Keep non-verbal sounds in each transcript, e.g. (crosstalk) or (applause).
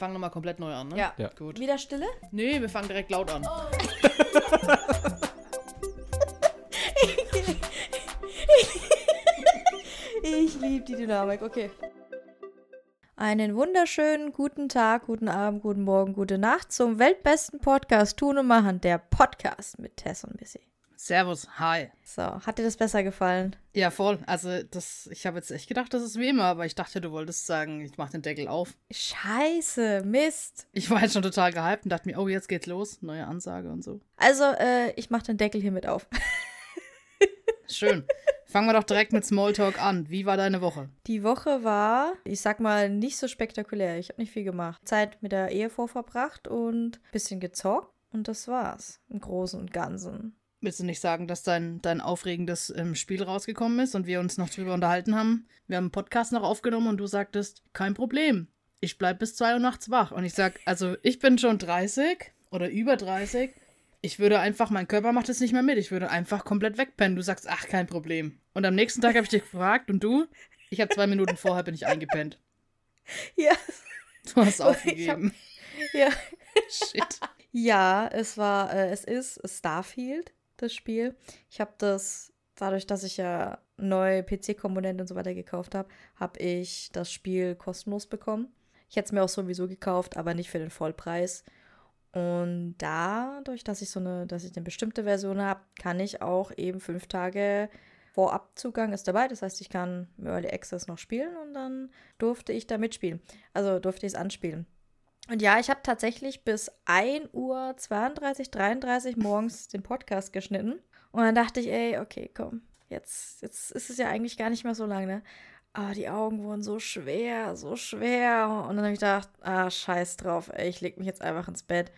fangen nochmal komplett neu an, ne? Ja. Ja. Gut. Wieder Stille? Nee, wir fangen direkt laut an. (laughs) Ich liebe die Dynamik, okay. Einen wunderschönen guten Tag, guten Abend, guten Morgen, gute Nacht zum weltbesten Podcast Tun und Machen, der Podcast mit Tess und Missy. Servus, hi. So, hat dir das besser gefallen? Ja, voll. Also, das, ich habe jetzt echt gedacht, das ist wie immer, aber ich dachte, du wolltest sagen, ich mach den Deckel auf. Scheiße, Mist. Ich war jetzt schon total gehypt und dachte mir, oh, jetzt geht's los. Neue Ansage und so. Also, äh, ich mach den Deckel hiermit auf. (laughs) Schön. Fangen wir doch direkt mit Smalltalk an. Wie war deine Woche? Die Woche war, ich sag mal, nicht so spektakulär. Ich habe nicht viel gemacht. Zeit mit der Ehefrau verbracht und ein bisschen gezockt. Und das war's. Im Großen und Ganzen. Willst du nicht sagen, dass dein, dein aufregendes ähm, Spiel rausgekommen ist und wir uns noch drüber unterhalten haben? Wir haben einen Podcast noch aufgenommen und du sagtest, kein Problem. Ich bleib bis 2 Uhr nachts wach. Und ich sag, also ich bin schon 30 oder über 30. Ich würde einfach, mein Körper macht es nicht mehr mit. Ich würde einfach komplett wegpennen. Du sagst, ach, kein Problem. Und am nächsten Tag habe ich dich gefragt und du? Ich habe zwei Minuten vorher bin ich eingepennt. (laughs) Ja, Du hast hab- aufgegeben. ja. (laughs) Shit. Ja, es war, äh, es ist Starfield, das Spiel. Ich habe das, dadurch, dass ich ja neue PC-Komponenten und so weiter gekauft habe, habe ich das Spiel kostenlos bekommen. Ich hätte es mir auch sowieso gekauft, aber nicht für den Vollpreis. Und dadurch, dass ich so eine, dass ich eine bestimmte Version habe, kann ich auch eben fünf Tage Vorabzugang ist dabei. Das heißt, ich kann Early Access noch spielen und dann durfte ich da mitspielen. Also durfte ich es anspielen. Und ja, ich habe tatsächlich bis 1 Uhr 32, 33 morgens den Podcast geschnitten. Und dann dachte ich, ey, okay, komm, jetzt, jetzt ist es ja eigentlich gar nicht mehr so lange, ne? Aber die Augen wurden so schwer, so schwer. Und dann habe ich gedacht, ah, scheiß drauf, ey, ich leg mich jetzt einfach ins Bett.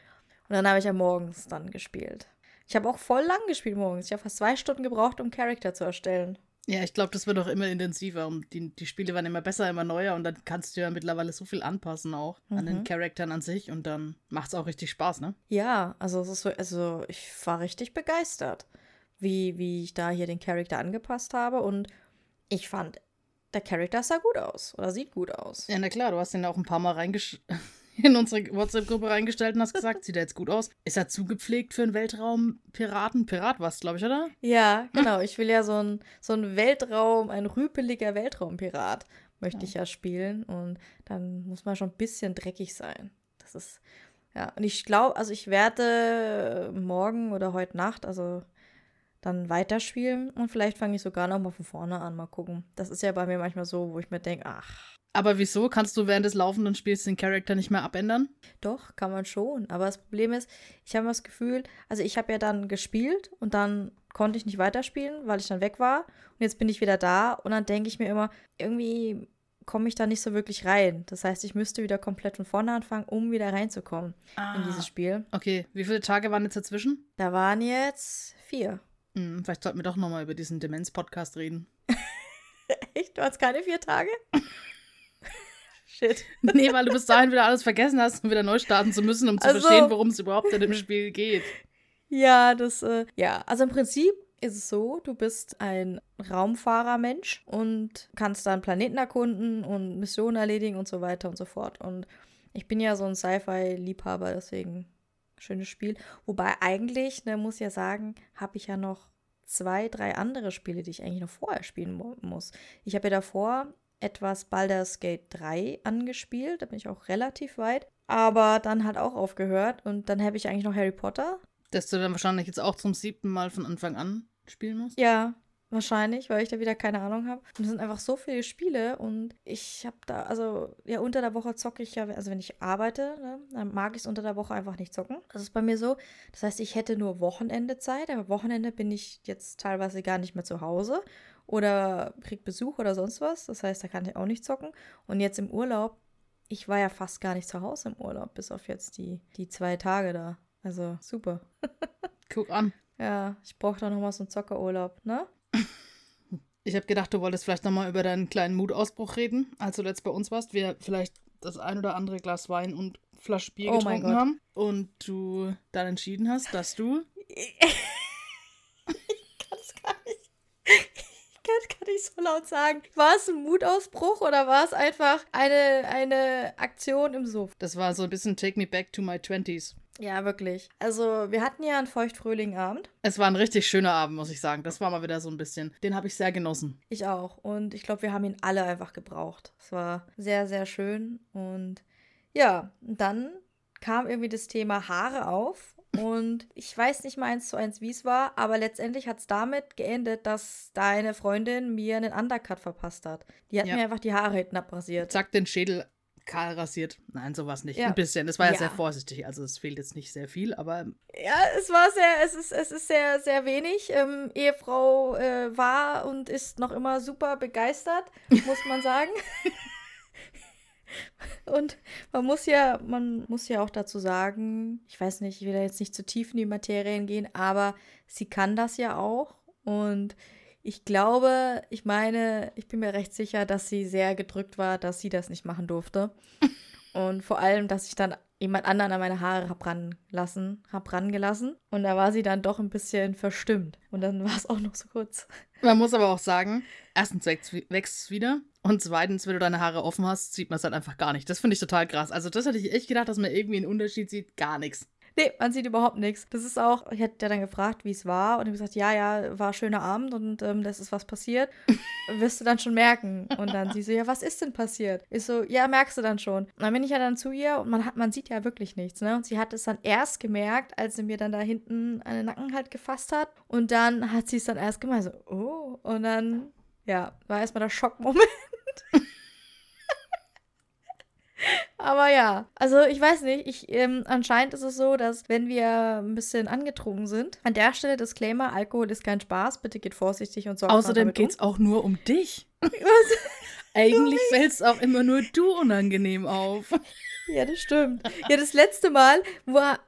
Und dann habe ich ja morgens dann gespielt. Ich habe auch voll lang gespielt morgens. Ich habe fast zwei Stunden gebraucht, um Charakter zu erstellen. Ja, ich glaube, das wird auch immer intensiver und die, die Spiele werden immer besser, immer neuer und dann kannst du ja mittlerweile so viel anpassen auch an den Mhm. Charakteren an sich und dann macht es auch richtig Spaß, ne? Ja, also es ist so, also ich war richtig begeistert, wie, wie ich da hier den Charakter angepasst habe und ich fand, der Charakter sah gut aus oder sieht gut aus. Ja, na klar, du hast den auch ein paar Mal reingesch (laughs) in unsere WhatsApp-Gruppe reingestellt und hast gesagt, sieht er jetzt gut aus. Ist er zugepflegt für einen Weltraumpiraten? Pirat war's, glaube ich, oder? Ja, genau. Ich will ja so ein, so ein Weltraum, ein rüpeliger Weltraumpirat möchte ich ja spielen und dann muss man schon ein bisschen dreckig sein. Das ist, ja, und ich glaube, also ich werde morgen oder heute Nacht, also dann weiterspielen und vielleicht fange ich sogar noch mal von vorne an, mal gucken. Das ist ja bei mir manchmal so, wo ich mir denke, ach, Aber wieso? Kannst du während des laufenden Spiels den Charakter nicht mehr abändern? Doch, kann man schon. Aber das Problem ist, ich habe das Gefühl, also ich habe ja dann gespielt und dann konnte ich nicht weiterspielen, weil ich dann weg war. Und jetzt bin ich wieder da und dann denke ich mir immer, irgendwie komme ich da nicht so wirklich rein. Das heißt, ich müsste wieder komplett von vorne anfangen, um wieder reinzukommen in dieses Spiel. Okay, wie viele Tage waren jetzt dazwischen? Da waren jetzt vier. Hm, vielleicht sollten wir doch nochmal über diesen Demenz-Podcast reden. (laughs) Echt? Du hast keine vier Tage? (laughs) Shit. (laughs) nee, weil du bis dahin wieder alles vergessen hast, um wieder neu starten zu müssen, um zu Ach so. verstehen, worum es überhaupt in dem Spiel geht. Ja, das, äh, ja, also im Prinzip ist es so, du bist ein Raumfahrermensch und kannst dann Planeten erkunden und Missionen erledigen und so weiter und so fort. Und ich bin ja so ein Sci-Fi-Liebhaber, deswegen schönes Spiel. Wobei eigentlich, ne, muss ich ja sagen, habe ich ja noch zwei, drei andere Spiele, die ich eigentlich noch vorher spielen mu muss. Ich habe ja davor etwas Baldur's Gate 3 angespielt, da bin ich auch relativ weit, aber dann hat auch aufgehört und dann habe ich eigentlich noch Harry Potter, Dass du dann wahrscheinlich jetzt auch zum siebten Mal von Anfang an spielen musst? Ja, wahrscheinlich, weil ich da wieder keine Ahnung habe. Und es sind einfach so viele Spiele und ich habe da, also ja, unter der Woche zocke ich ja, also wenn ich arbeite, ne, dann mag ich es unter der Woche einfach nicht zocken. Das ist bei mir so. Das heißt, ich hätte nur Wochenende Zeit, aber Wochenende bin ich jetzt teilweise gar nicht mehr zu Hause oder krieg Besuch oder sonst was. Das heißt, da kann ich auch nicht zocken. Und jetzt im Urlaub, ich war ja fast gar nicht zu Hause im Urlaub, bis auf jetzt die, die zwei Tage da. Also super. (laughs) Guck an. Ja, ich brauche da nochmal so einen Zockerurlaub, ne? (laughs) Ich habe gedacht, du wolltest vielleicht nochmal über deinen kleinen Mutausbruch reden, als du letzt bei uns warst. Wir vielleicht das ein oder andere Glas Wein und Flasche Bier Oh getrunken haben. Und du dann entschieden hast, dass du (laughs) Ich (laughs) kann. Ich so laut sagen. War es ein Mutausbruch oder war es einfach eine, eine Aktion im Suff? Das war so ein bisschen Take Me Back to My Twenties. Ja, wirklich. Also, wir hatten ja einen feuchtfröhlichen Abend. Es war ein richtig schöner Abend, muss ich sagen. Das war mal wieder so ein bisschen. Den habe ich sehr genossen. Ich auch. Und ich glaube, wir haben ihn alle einfach gebraucht. Es war sehr, sehr schön. Und ja, dann kam irgendwie das Thema Haare auf. Und ich weiß nicht mal eins zu eins, wie es war, aber letztendlich hat es damit geendet, dass deine Freundin mir einen Undercut verpasst hat. Die hat Ja. mir einfach die Haare hinten abrasiert. Zack, den Schädel kahl rasiert. Nein, sowas nicht. Ja. Ein bisschen. Es war ja, Ja. sehr vorsichtig. Also es fehlt jetzt nicht sehr viel, aber Ja, es war sehr, es ist, es ist sehr, sehr wenig. Ähm, Ehefrau äh, war und ist noch immer super begeistert, muss man sagen. (laughs) (laughs) und man muss ja, man muss ja auch dazu sagen, ich weiß nicht, ich will da jetzt nicht zu tief in die Materien gehen, aber sie kann das ja auch. Und ich glaube, ich meine, ich bin mir recht sicher, dass sie sehr gedrückt war, dass sie das nicht machen durfte. (laughs) Und vor allem, dass ich dann jemand anderen an meine Haare hab ranlassen, hab rangelassen. Und da war sie dann doch ein bisschen verstimmt. Und dann war es auch noch so kurz. man muss aber auch sagen, erstens wächst es wieder und zweitens, wenn du deine Haare offen hast, sieht man es halt einfach gar nicht. Das finde ich total krass. Also das hätte ich echt gedacht, dass man irgendwie einen Unterschied sieht. Gar nichts. Nee, man sieht überhaupt nichts. Das ist auch, ich hätte ja dann gefragt, wie es war. Und ich habe gesagt, ja, ja, war schöner Abend und ähm, das ist was passiert. (laughs) Wirst du dann schon merken. Und dann sie so, ja, was ist denn passiert? Ich so, ja, merkst du dann schon. Und dann bin ich ja dann zu ihr und man hat, man sieht ja wirklich nichts, ne? Und sie hat es dann erst gemerkt, als sie mir dann da hinten an den Nacken halt gefasst hat. Und dann hat sie es dann erst gemeint, so, oh. Und dann, ja, war erstmal der Schockmoment. Aber ja, also ich weiß nicht, ich, ähm, anscheinend ist es so, dass wenn wir ein bisschen angetrunken sind, an der Stelle Disclaimer, Alkohol ist kein Spaß, bitte geht vorsichtig und sorgt Außerdem geht es auch nur um dich. (laughs) Eigentlich fällt es auch immer nur du unangenehm auf. um. (laughs) Ja, das stimmt. Ja, das letzte Mal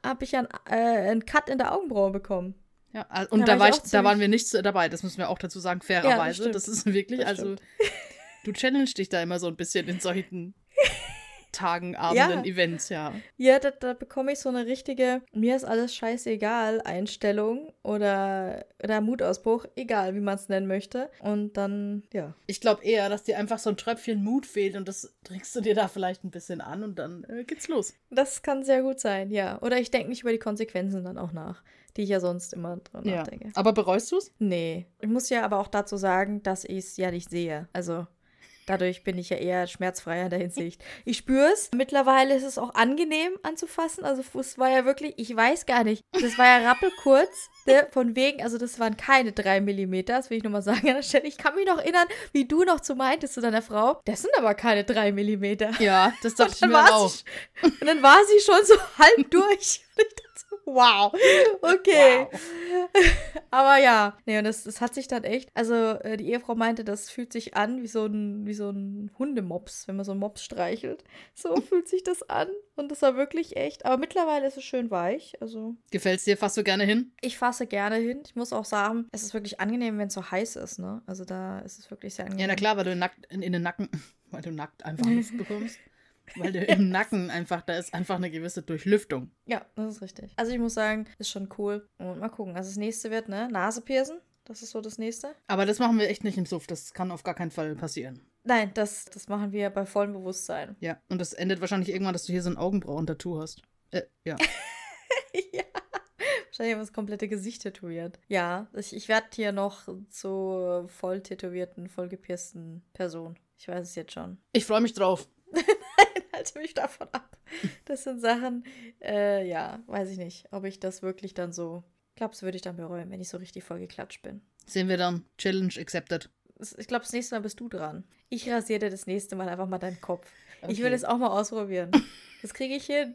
habe ich einen, äh, einen Cut in der Augenbraue bekommen. Ja, also- und Da da, war ich da waren wir nicht dabei. Das müssen wir auch dazu sagen, Ja, fairerweise. das das, stimmt. ist wirklich, Das also du challenge dich da immer so ein bisschen in solchen (laughs) Tagen, Abenden, Ja. Events, ja. Ja, da, da bekomme ich so eine richtige, mir ist alles scheißegal Einstellung oder, oder Mutausbruch, egal wie man es nennen möchte. Und dann, ja. Ich glaube eher, dass dir einfach so ein Tröpfchen Mut fehlt und das trinkst du dir da vielleicht ein bisschen an und dann äh, geht's los. Das kann sehr gut sein, ja. Oder ich denke nicht über die Konsequenzen dann auch nach, die ich ja sonst immer dran Ja. nachdenke. Aber bereust du's? Nee. Ich muss ja aber auch dazu sagen, dass ich es ja nicht sehe. Also dadurch bin ich ja eher schmerzfreier in der Hinsicht. Ich spüre es. Mittlerweile ist es auch angenehm anzufassen. Also es war ja wirklich, ich weiß gar nicht. Das war ja rappelkurz. Ne? Von wegen, also das waren keine drei Millimeter, das will ich nochmal sagen an der Stelle. Ich kann mich noch erinnern, wie du noch zu meintest zu deiner Frau, das sind aber keine drei Millimeter. Ja, das dachte ich mir auch. und dann war sie schon so halb (laughs) durch. Wow, (laughs) okay. (laughs) Aber ja, nee, und das, das hat sich dann echt, also äh, die Ehefrau meinte, das fühlt sich an wie so ein, wie so ein Hundemops, wenn man so einen Mops streichelt. So (laughs) fühlt sich das an. Und das war wirklich echt. Aber mittlerweile ist es schön weich. Also Gefällt's dir? Fasst du gerne hin? ich fasse gerne hin. Ich muss auch sagen, es ist wirklich angenehm, wenn es so heiß ist, ne? Also da ist es wirklich sehr angenehm. Ja, na klar, weil du nackt in, in den Nacken, weil du nackt einfach Luft bekommst. Weil du im Nacken einfach, da ist einfach eine gewisse Durchlüftung. Ja, das ist richtig. Also ich muss sagen, ist schon cool. Und mal gucken. Also das nächste wird, ne? Nase piercen. Das ist so das nächste. Aber das machen wir echt nicht im Suff. Das kann auf gar keinen Fall passieren. Nein, das, das machen wir bei vollem Bewusstsein. Ja, und das endet wahrscheinlich irgendwann, dass du hier so ein Augenbrauen-Tattoo hast. Äh, ja. (laughs) ja. Wahrscheinlich haben wir das komplette Gesicht tätowiert. Ja, ich, ich werde hier noch zur voll tätowierten, voll gepiersten Person. Ich weiß es jetzt schon. Ich freue mich drauf. (laughs) Halte mich davon ab. Das sind Sachen, äh, ja, weiß ich nicht, ob ich das wirklich dann so. Ich glaube, würde ich dann bereuen, wenn ich so richtig voll geklatscht bin. Sehen wir dann. Challenge accepted. Ich glaube, das nächste Mal bist du dran. Ich rasiere dir das nächste Mal einfach mal deinen Kopf. Ich will Okay. es auch mal ausprobieren. Das kriege ich hin.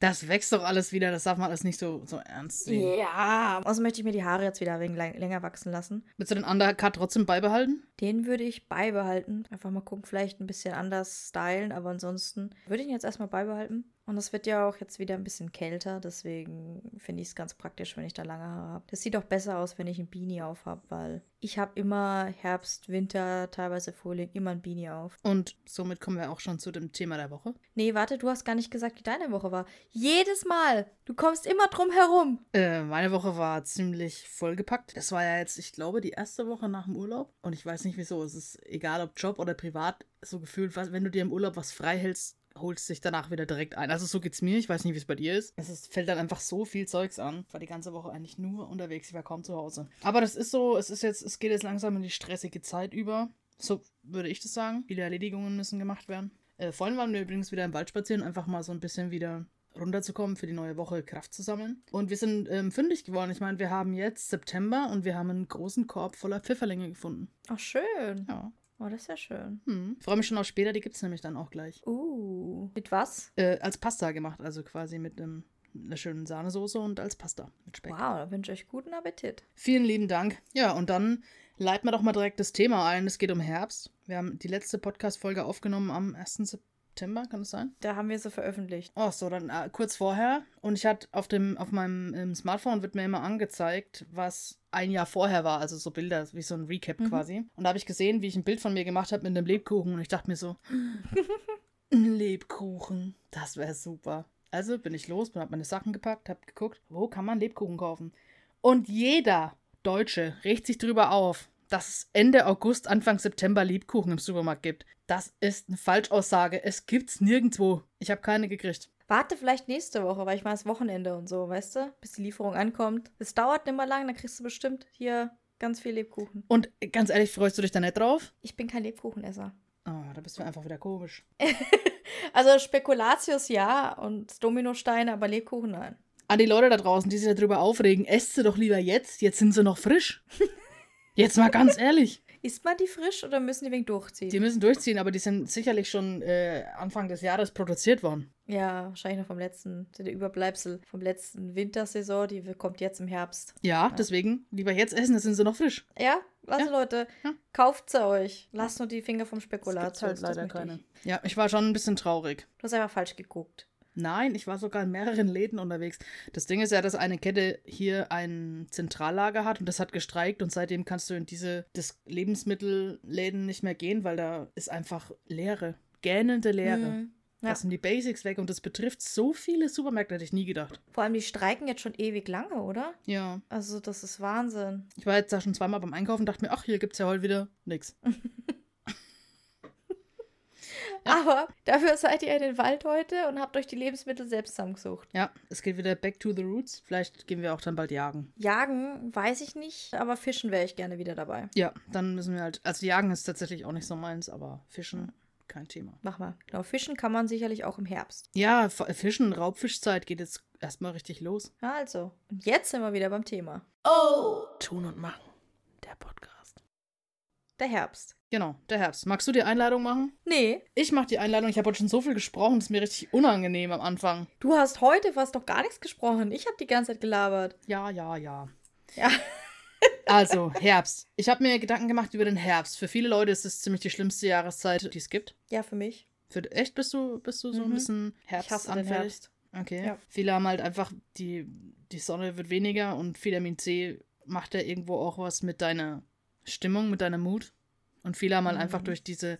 Das wächst doch alles wieder. Das darf man alles nicht so, so ernst sehen. Ja. Außerdem möchte ich mir die Haare jetzt wieder läng- länger wachsen lassen. Willst du den Undercut trotzdem beibehalten? Den würde ich beibehalten. Einfach mal gucken, vielleicht ein bisschen anders stylen, aber ansonsten würde ich ihn jetzt erstmal beibehalten. Und es wird ja auch jetzt wieder ein bisschen kälter, deswegen finde ich es ganz praktisch, wenn ich da lange Haare habe. Das sieht auch besser aus, wenn ich ein Beanie auf habe, weil ich habe immer Herbst, Winter, teilweise Frühling immer ein Beanie auf. Und somit kommen wir auch schon zu dem Thema der Woche. Nee, warte, du hast gar nicht gesagt, wie deine Woche war. Jedes Mal. Du kommst immer drum herum. Äh, meine Woche war ziemlich vollgepackt. Das war ja jetzt, ich glaube, die erste Woche nach dem Urlaub. Und ich weiß nicht wieso. Es ist egal, ob Job oder privat, so gefühlt, wenn du dir im Urlaub was frei hältst, holst dich danach wieder direkt ein. Also so geht's mir. Ich weiß nicht, wie es bei dir ist. Es ist, fällt dann einfach so viel Zeugs an. Ich war die ganze Woche eigentlich nur unterwegs. Ich war kaum zu Hause. Aber das ist so, es ist jetzt, es geht jetzt langsam in die stressige Zeit über. So würde ich das sagen. Viele Erledigungen müssen gemacht werden. Äh, vorhin waren wir übrigens wieder im Wald spazieren, einfach mal so ein bisschen wieder runterzukommen, für die neue Woche Kraft zu sammeln. Und wir sind ähm, fündig geworden. Ich meine, wir haben jetzt September und wir haben einen großen Korb voller Pfifferlinge gefunden. Ach, schön. Ja. Oh, das ist ja schön. Hm. Freue mich schon auf später, die gibt es nämlich dann auch gleich. Uh. Mit was? Äh, als Pasta gemacht, also quasi mit einem, einer schönen Sahnesoße und als Pasta mit Speck. Wow, da wünsche ich euch guten Appetit. Vielen lieben Dank. Ja, und dann leiten wir doch mal direkt das Thema ein. Es geht um Herbst. Wir haben die letzte Podcast-Folge aufgenommen am 1. September, kann das sein? Da haben wir sie veröffentlicht. Oh, so, dann äh, kurz vorher. Und ich hatte auf dem, auf meinem ähm, Smartphone wird mir immer angezeigt, was ein Jahr vorher war. Also so Bilder, wie so ein Recap Mhm. quasi. Und da habe ich gesehen, wie ich ein Bild von mir gemacht habe mit einem Lebkuchen. Und ich dachte mir so, (laughs) ein Lebkuchen. Das wäre super. Also bin ich los, habe meine Sachen gepackt, habe geguckt, wo kann man Lebkuchen kaufen. Und jeder Deutsche regt sich drüber auf, dass es Ende August, Anfang September Lebkuchen im Supermarkt gibt. Das ist eine Falschaussage. Es gibt's nirgendwo. Ich habe keine gekriegt. Warte vielleicht nächste Woche, weil ich mal das Wochenende und so, weißt du? Bis die Lieferung ankommt. Es dauert nicht mal lang, dann kriegst du bestimmt hier ganz viel Lebkuchen. Und ganz ehrlich, freust du dich da nicht drauf? Ich bin kein Lebkuchenesser. Oh, da bist du einfach wieder komisch. (laughs) Also Spekulatius ja und Dominosteine, aber Lebkuchen nein. An die Leute da draußen, die sich darüber aufregen, esst sie doch lieber jetzt. Jetzt sind sie noch frisch. (laughs) Jetzt mal ganz ehrlich. Isst man die frisch oder müssen die wegen durchziehen? Die müssen durchziehen, aber die sind sicherlich schon äh, Anfang des Jahres produziert worden. ja, wahrscheinlich noch vom letzten, sind die Überbleibsel vom letzten Wintersaison, die kommt jetzt im Herbst. Ja, deswegen lieber jetzt essen, dann sind sie noch frisch. Ja, also Ja. Leute, Ja. kauft sie euch. Lasst nur die Finger vom Das Spekulatius. gibt's halt das leider keine. ich. Ja, ich war schon ein bisschen traurig. Du hast einfach falsch geguckt. Nein, ich war sogar in mehreren Läden unterwegs. Das Ding ist ja, dass eine Kette hier ein Zentrallager hat und das hat gestreikt und seitdem kannst du in diese das Lebensmittelläden nicht mehr gehen, weil da ist einfach Leere, gähnende Leere. Mhm. Ja. Da sind die Basics weg und das betrifft so viele Supermärkte, hätte ich nie gedacht. Vor allem, die streiken jetzt schon ewig lange, oder? Ja, Also, das ist Wahnsinn. ich war jetzt da schon zweimal beim Einkaufen und dachte mir, ach, hier gibt's ja heute wieder nix. (laughs) Aber dafür seid ihr in den Wald heute und habt euch die Lebensmittel selbst zusammengesucht. Ja, es geht wieder back to the roots. Vielleicht gehen wir auch dann bald jagen. Jagen weiß ich nicht, aber fischen wäre ich gerne wieder dabei. Ja, dann müssen wir halt, also jagen ist tatsächlich auch nicht so meins, aber fischen, kein Thema. Mach mal. Genau, fischen kann man sicherlich auch im Herbst. Ja, Fischen, Raubfischzeit geht jetzt erstmal richtig los. Ja, also. Und jetzt sind wir wieder beim Thema. Tun und machen. Der Podcast. Der Herbst. Genau, der Herbst. Magst du die Einleitung machen? Nee, Ich mache die Einleitung. Ich habe heute schon so viel gesprochen, das ist mir richtig unangenehm am Anfang. du hast heute fast doch gar nichts gesprochen. Ich habe die ganze Zeit gelabert. Ja, ja, ja. Ja. (laughs) Also, Herbst. Ich habe mir Gedanken gemacht über den Herbst. Für viele Leute ist es ziemlich die schlimmste Jahreszeit, die es gibt. Ja, für mich. Für, echt bist du, bist du so ein Mhm. bisschen hasse den herbstanfällig? Herbst. Okay. Ja. Viele haben halt einfach, die, die Sonne wird weniger und Vitamin C macht ja irgendwo auch was mit deiner Stimmung, mit deiner Mut. Und viele haben halt Mhm. einfach durch diese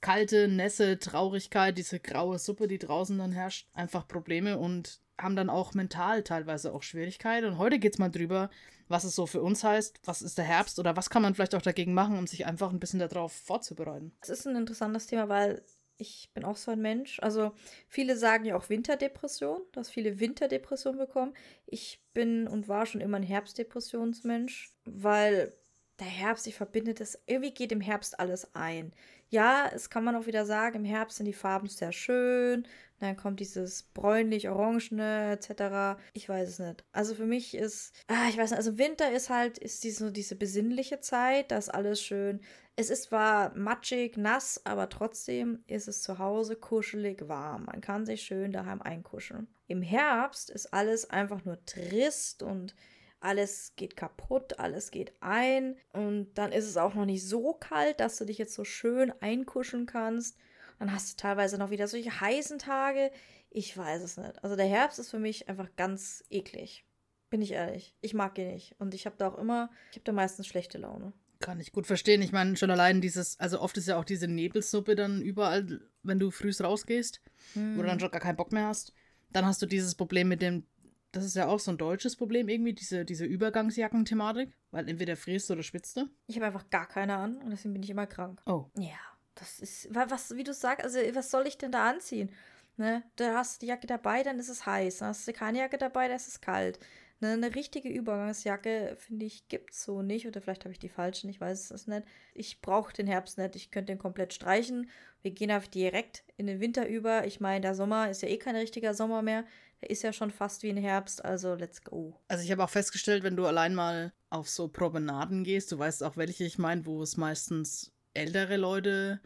kalte, nässe Traurigkeit, diese graue Suppe, die draußen dann herrscht, einfach Probleme und haben dann auch mental teilweise auch Schwierigkeiten. Und heute geht's mal drüber, was es so für uns heißt, was ist der Herbst oder was kann man vielleicht auch dagegen machen, um sich einfach ein bisschen darauf vorzubereiten. Es ist ein interessantes Thema, weil ich bin auch so ein Mensch. Also viele sagen ja auch Winterdepression, dass viele Winterdepression bekommen. Ich bin und war schon immer ein Herbstdepressionsmensch, weil der Herbst, ich verbinde das, irgendwie geht im Herbst alles ein. Ja, es kann man auch wieder sagen, im Herbst sind die Farben sehr schön, dann kommt dieses bräunlich-orangene etc. Ich weiß es nicht. Also für mich ist, ah, ich weiß nicht, also Winter ist halt, ist die, so diese besinnliche Zeit, da ist alles schön. Es ist zwar matschig, nass, aber trotzdem ist es zu Hause kuschelig warm. Man kann sich schön daheim einkuscheln. Im Herbst ist alles einfach nur trist und alles geht kaputt, alles geht ein. Und dann ist es auch noch nicht so kalt, dass du dich jetzt so schön einkuscheln kannst. Dann hast du teilweise noch wieder solche heißen Tage. Ich weiß es nicht. Also der Herbst ist für mich einfach ganz eklig. Bin ich ehrlich. Ich mag ihn nicht. Und ich habe da auch immer, ich habe da meistens schlechte Laune. Kann ich gut verstehen. Ich meine, schon allein dieses, also oft ist ja auch diese Nebelsuppe dann überall, wenn du frühst rausgehst, Hm. wo du dann schon gar keinen Bock mehr hast. Dann hast du dieses Problem mit dem, das ist ja auch so ein deutsches Problem irgendwie, diese, diese Übergangsjacken-Thematik, weil entweder frierst du oder schwitzt du. Ich habe einfach gar keine an und deswegen bin ich immer krank. Oh. Ja, das ist, wa- was, wie du sagst, also was soll ich denn da anziehen? Ne? Da hast du die Jacke dabei, dann ist es heiß. Dann hast du keine Jacke dabei, dann ist es kalt. Ne? Eine richtige Übergangsjacke, finde ich, gibt's so nicht. Oder vielleicht habe ich die falschen, ich weiß es nicht. Ich brauche den Herbst nicht, ich könnte den komplett streichen. Wir gehen auf direkt in den Winter über. Ich meine, der Sommer ist ja eh kein richtiger Sommer mehr. Ist ja schon fast wie ein Herbst, also let's go. Also ich habe auch festgestellt, wenn du allein mal auf so Promenaden gehst, du weißt auch, welche ich meine, wo es meistens ältere Leute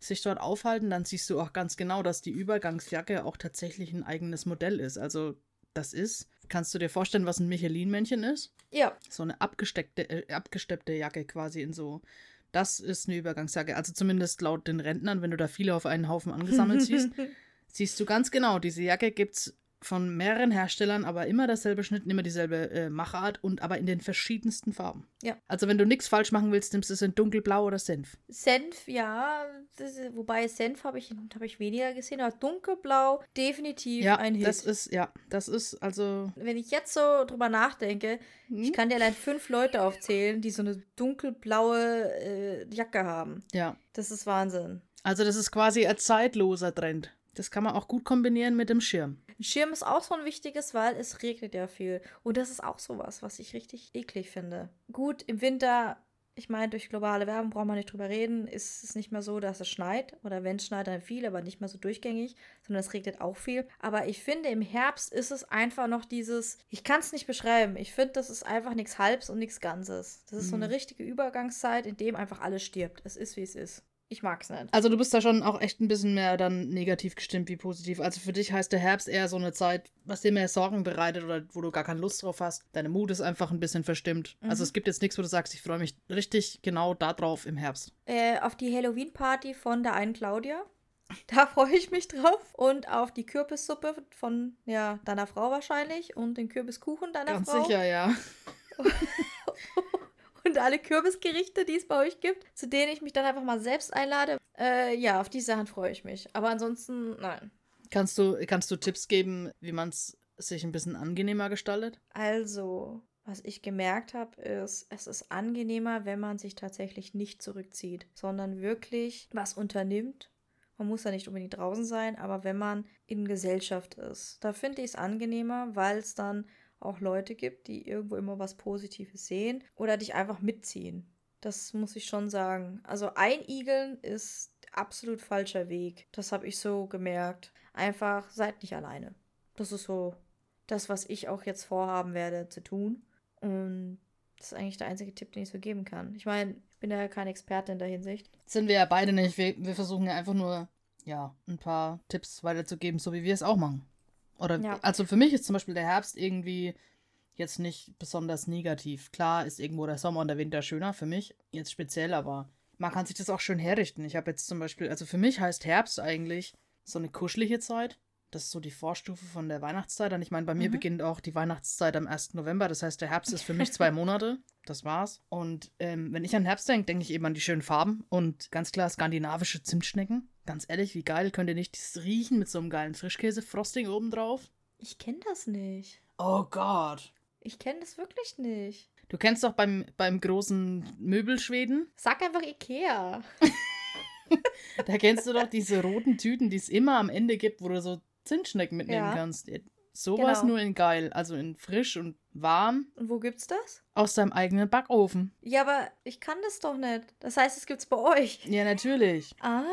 sich dort aufhalten, dann siehst du auch ganz genau, dass die Übergangsjacke auch tatsächlich ein eigenes Modell ist. Also das ist, kannst du dir vorstellen, was ein Michelin-Männchen ist? Ja, So eine abgesteckte, äh, abgesteppte Jacke quasi in so. Das ist eine Übergangsjacke. Also zumindest laut den Rentnern, wenn du da viele auf einen Haufen angesammelt siehst, (laughs) siehst du ganz genau, diese Jacke gibt's von mehreren Herstellern, aber immer dasselbe Schnitt, immer dieselbe äh, Machart und aber in den verschiedensten Farben. Ja. Also wenn du nichts falsch machen willst, nimmst du es in dunkelblau oder Senf. Senf, ja. Ist- wobei Senf habe ich, hab ich weniger gesehen, aber dunkelblau definitiv Ja, ein Hit. das ist, ja, das ist also. Wenn ich jetzt so drüber nachdenke, ich Hm? kann dir allein fünf Leute aufzählen, die so eine dunkelblaue äh, Jacke haben. Ja. Das ist Wahnsinn. Also das ist quasi ein zeitloser Trend. Das kann man auch gut kombinieren mit dem Schirm. Ein Schirm ist auch so ein wichtiges, weil es regnet ja viel. Und das ist auch sowas, was ich richtig eklig finde. Gut, im Winter, ich meine, durch globale Werbung braucht man nicht drüber reden, ist es nicht mehr so, dass es schneit. Oder wenn es schneit, dann viel, aber nicht mehr so durchgängig, sondern es regnet auch viel. Aber ich finde, im Herbst ist es einfach noch dieses, ich kann es nicht beschreiben. Ich finde, das ist einfach nichts Halbs und nichts Ganzes. Das ist so Mhm. eine richtige Übergangszeit, in dem einfach alles stirbt. Es ist, wie es ist. Ich mag es nicht. Also du bist da schon auch echt ein bisschen mehr dann negativ gestimmt wie positiv. Also für dich heißt der Herbst eher so eine Zeit, was dir mehr Sorgen bereitet oder wo du gar keine Lust drauf hast. Deine Mut ist einfach ein bisschen verstimmt. Also Mhm. es gibt jetzt nichts, wo du sagst, ich freue mich richtig genau darauf im Herbst. äh, auf die Halloween-Party von der einen Claudia. (laughs) Da freue ich mich drauf. Und auf die Kürbissuppe von ja, deiner Frau wahrscheinlich. Und den Kürbiskuchen deiner Ganz Frau. sicher, ja. (laughs) (laughs) Und alle Kürbisgerichte, die es bei euch gibt, zu denen ich mich dann einfach mal selbst einlade. Äh, ja, auf die Sachen freue ich mich. Aber ansonsten, nein. Kannst du, kannst du Tipps geben, wie man es sich ein bisschen angenehmer gestaltet? Also, was ich gemerkt habe, ist, es ist angenehmer, wenn man sich tatsächlich nicht zurückzieht, sondern wirklich was unternimmt. Man muss ja nicht unbedingt draußen sein, aber wenn man in Gesellschaft ist, da finde ich es angenehmer, weil es dann auch Leute gibt, die irgendwo immer was Positives sehen oder dich einfach mitziehen. Das muss ich schon sagen. Also einigeln ist absolut falscher Weg. Das habe ich so gemerkt. Einfach seid nicht alleine. Das ist so das, was ich auch jetzt vorhaben werde zu tun. Und das ist eigentlich der einzige Tipp, den ich so geben kann. Ich meine, ich bin ja kein Experte in der Hinsicht. Sind wir ja beide nicht. Wir, wir versuchen ja einfach nur, ja, ein paar Tipps weiterzugeben, so wie wir es auch machen. Oder, Ja. also für mich ist zum Beispiel der Herbst irgendwie jetzt nicht besonders negativ. Klar ist irgendwo der Sommer und der Winter schöner für mich, jetzt speziell, aber man kann sich das auch schön herrichten. Ich habe jetzt zum Beispiel, also für mich heißt Herbst eigentlich so eine kuschelige Zeit. Das ist so die Vorstufe von der Weihnachtszeit. Und ich meine, bei mir Mhm. beginnt auch die Weihnachtszeit am 1. November. Das heißt, der Herbst ist für mich zwei (laughs) Monate. Das war's. Und ähm, wenn ich an Herbst denke, denke ich eben an die schönen Farben und ganz klar skandinavische Zimtschnecken. Ganz ehrlich, wie geil könnt ihr nicht das riechen mit so einem geilen Frischkäse-Frosting obendrauf? Ich kenne das nicht. Oh Gott. Ich kenne das wirklich nicht. Du kennst doch beim, beim großen Möbelschweden, Sag einfach Ikea. (laughs) da kennst du doch diese roten Tüten, die es immer am Ende gibt, wo du so Zimtschnecken mitnehmen Ja. kannst. Sowas Genau. nur in geil, also in frisch und warm Und wo gibt's das? aus deinem eigenen Backofen. Ja, aber ich kann das doch nicht. Das heißt, es gibt's bei euch. Ja, natürlich. Ah,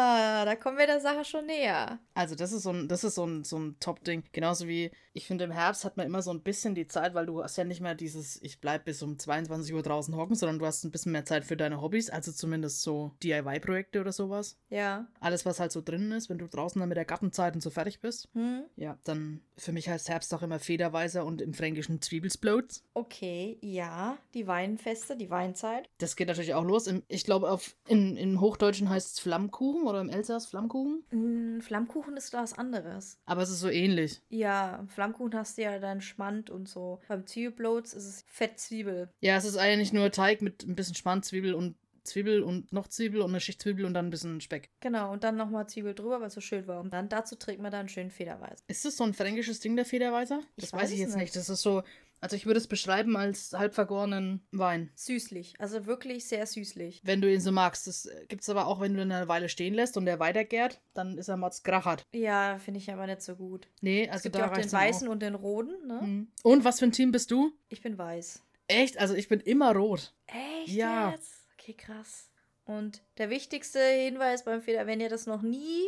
da kommen wir der Sache schon näher. Also das ist so ein, das ist so ein, so ein Top-Ding. Genauso wie, ich finde, im Herbst hat man immer so ein bisschen die Zeit, weil du hast ja nicht mehr dieses, ich bleib bis um 22 Uhr draußen hocken, sondern du hast ein bisschen mehr Zeit für deine Hobbys, also zumindest so DIY-Projekte oder sowas. Ja. Alles, was halt so drinnen ist, wenn du draußen dann mit der Gartenzeit und so fertig bist. Hm? Ja, dann für mich heißt Herbst auch immer Federweiser und im Fränkischen Zwiebelsbloats. Okay, ja. Die Weinfeste, die Weinzeit. Das geht natürlich auch los. Im, ich glaube, auf in, im Hochdeutschen heißt es Flammkuchen oder im das? Flammkuchen? Mm, Flammkuchen ist was anderes. Aber es ist so ähnlich. Ja, Flammkuchen hast du ja dann Schmand und so. Beim Zwiebelbloats ist es Fettzwiebel. Ja, es ist eigentlich nur Teig mit ein bisschen Spanzwiebel und Zwiebel und noch Zwiebel und eine Schicht Zwiebel und dann ein bisschen Speck. Genau, und dann nochmal Zwiebel drüber, weil es so schön war. Und dann dazu trägt man dann schön Federweiß. Ist das so ein fränkisches Ding, der Federweißer? Ich Das weiß weiß ich jetzt nicht. nicht. Das ist so, also ich würde es beschreiben als halbvergorenen Wein. Süßlich, also wirklich sehr süßlich. Wenn du ihn so magst. Das gibt es aber auch, wenn du ihn eine Weile stehen lässt und der weitergärt, dann ist er Mats Grachert. Ja, finde ich aber nicht so gut. Nee, Es also gibt da ja auch den weißen und den roten, ne? Mhm. Und was für ein Team bist du? Ich bin weiß. Echt? Also ich bin immer rot. Echt Ja. jetzt? Okay, krass. Und der wichtigste Hinweis beim Feder, wenn ihr das noch nie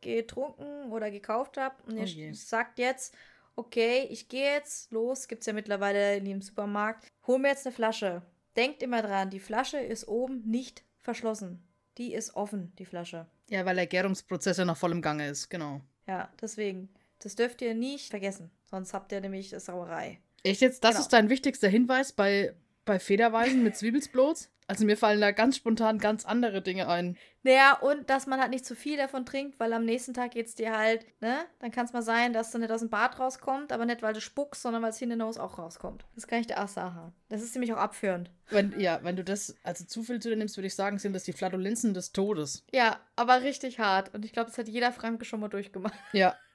getrunken oder gekauft habt und ihr Oh sagt jetzt, okay, ich gehe jetzt los, gibt es ja mittlerweile in jedem Supermarkt, hol mir jetzt eine Flasche. Denkt immer dran, die Flasche ist oben nicht verschlossen. Die ist offen, die Flasche. Ja, weil der Gärungsprozess ja noch voll im Gange ist, genau. Ja, deswegen. Das dürft ihr nicht vergessen. Sonst habt ihr nämlich Sauerei. Echt jetzt? Das Genau. ist dein wichtigster Hinweis bei, bei Federweisen mit Zwiebelsblots? Also mir fallen da ganz spontan ganz andere Dinge ein. Naja, und dass man halt nicht zu viel davon trinkt, weil am nächsten Tag geht's dir halt, ne? Dann kann es mal sein, dass du nicht aus dem Bad rauskommt, aber nicht, weil du spuckst, sondern weil es hinten raus auch rauskommt. Das kann ich dir auch sagen. Das ist nämlich auch abführend. Wenn, ja, wenn du das also zu viel zu dir nimmst, würde ich sagen, sind das die Flatulenzen des Todes. Ja, aber richtig hart. Und ich glaube, das hat jeder Franke schon mal durchgemacht. Ja. (laughs)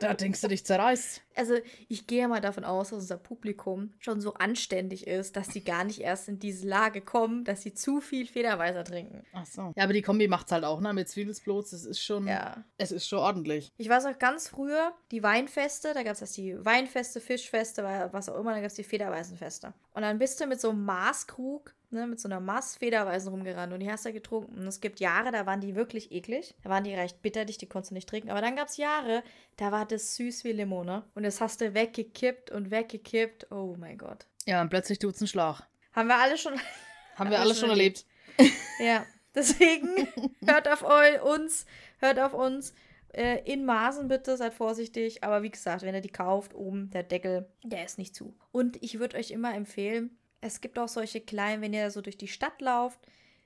Da denkst du dich zerreißt. Also, ich gehe mal davon aus, dass unser Publikum schon so anständig ist, dass sie gar nicht erst in diese Lage kommen, dass sie zu viel Federweißer trinken. Ach so. Ja, aber die Kombi macht's halt auch, ne? Mit Zwiebelsblots, das ist schon. Ja. Es ist schon ordentlich. Ich weiß auch ganz früher, die Weinfeste, da gab es erst die Weinfeste, Fischfeste, wa- was auch immer, dann gab es die Federweißenfeste. Und dann bist du mit so einem Maßkrug, ne, mit so einer Maß Federweisen rumgerannt und die hast du getrunken. Und es gibt Jahre, da waren die wirklich eklig. Da waren die recht bitterlich, die konntest du nicht trinken. Aber dann gab es Jahre, da war das süß wie Limone. Und das hast du weggekippt und weggekippt. Oh mein Gott. Ja, und plötzlich tut's einen Schlag. Haben wir alle schon (laughs) Haben wir alles schon schon erlebt. Ja, deswegen (laughs) hört auf uns, hört auf uns. Äh, in Maßen bitte, seid vorsichtig. Aber wie gesagt, wenn ihr die kauft, oben der Deckel, der ist nicht zu. Und ich würde euch immer empfehlen, es gibt auch solche kleinen, wenn ihr so durch die Stadt lauft,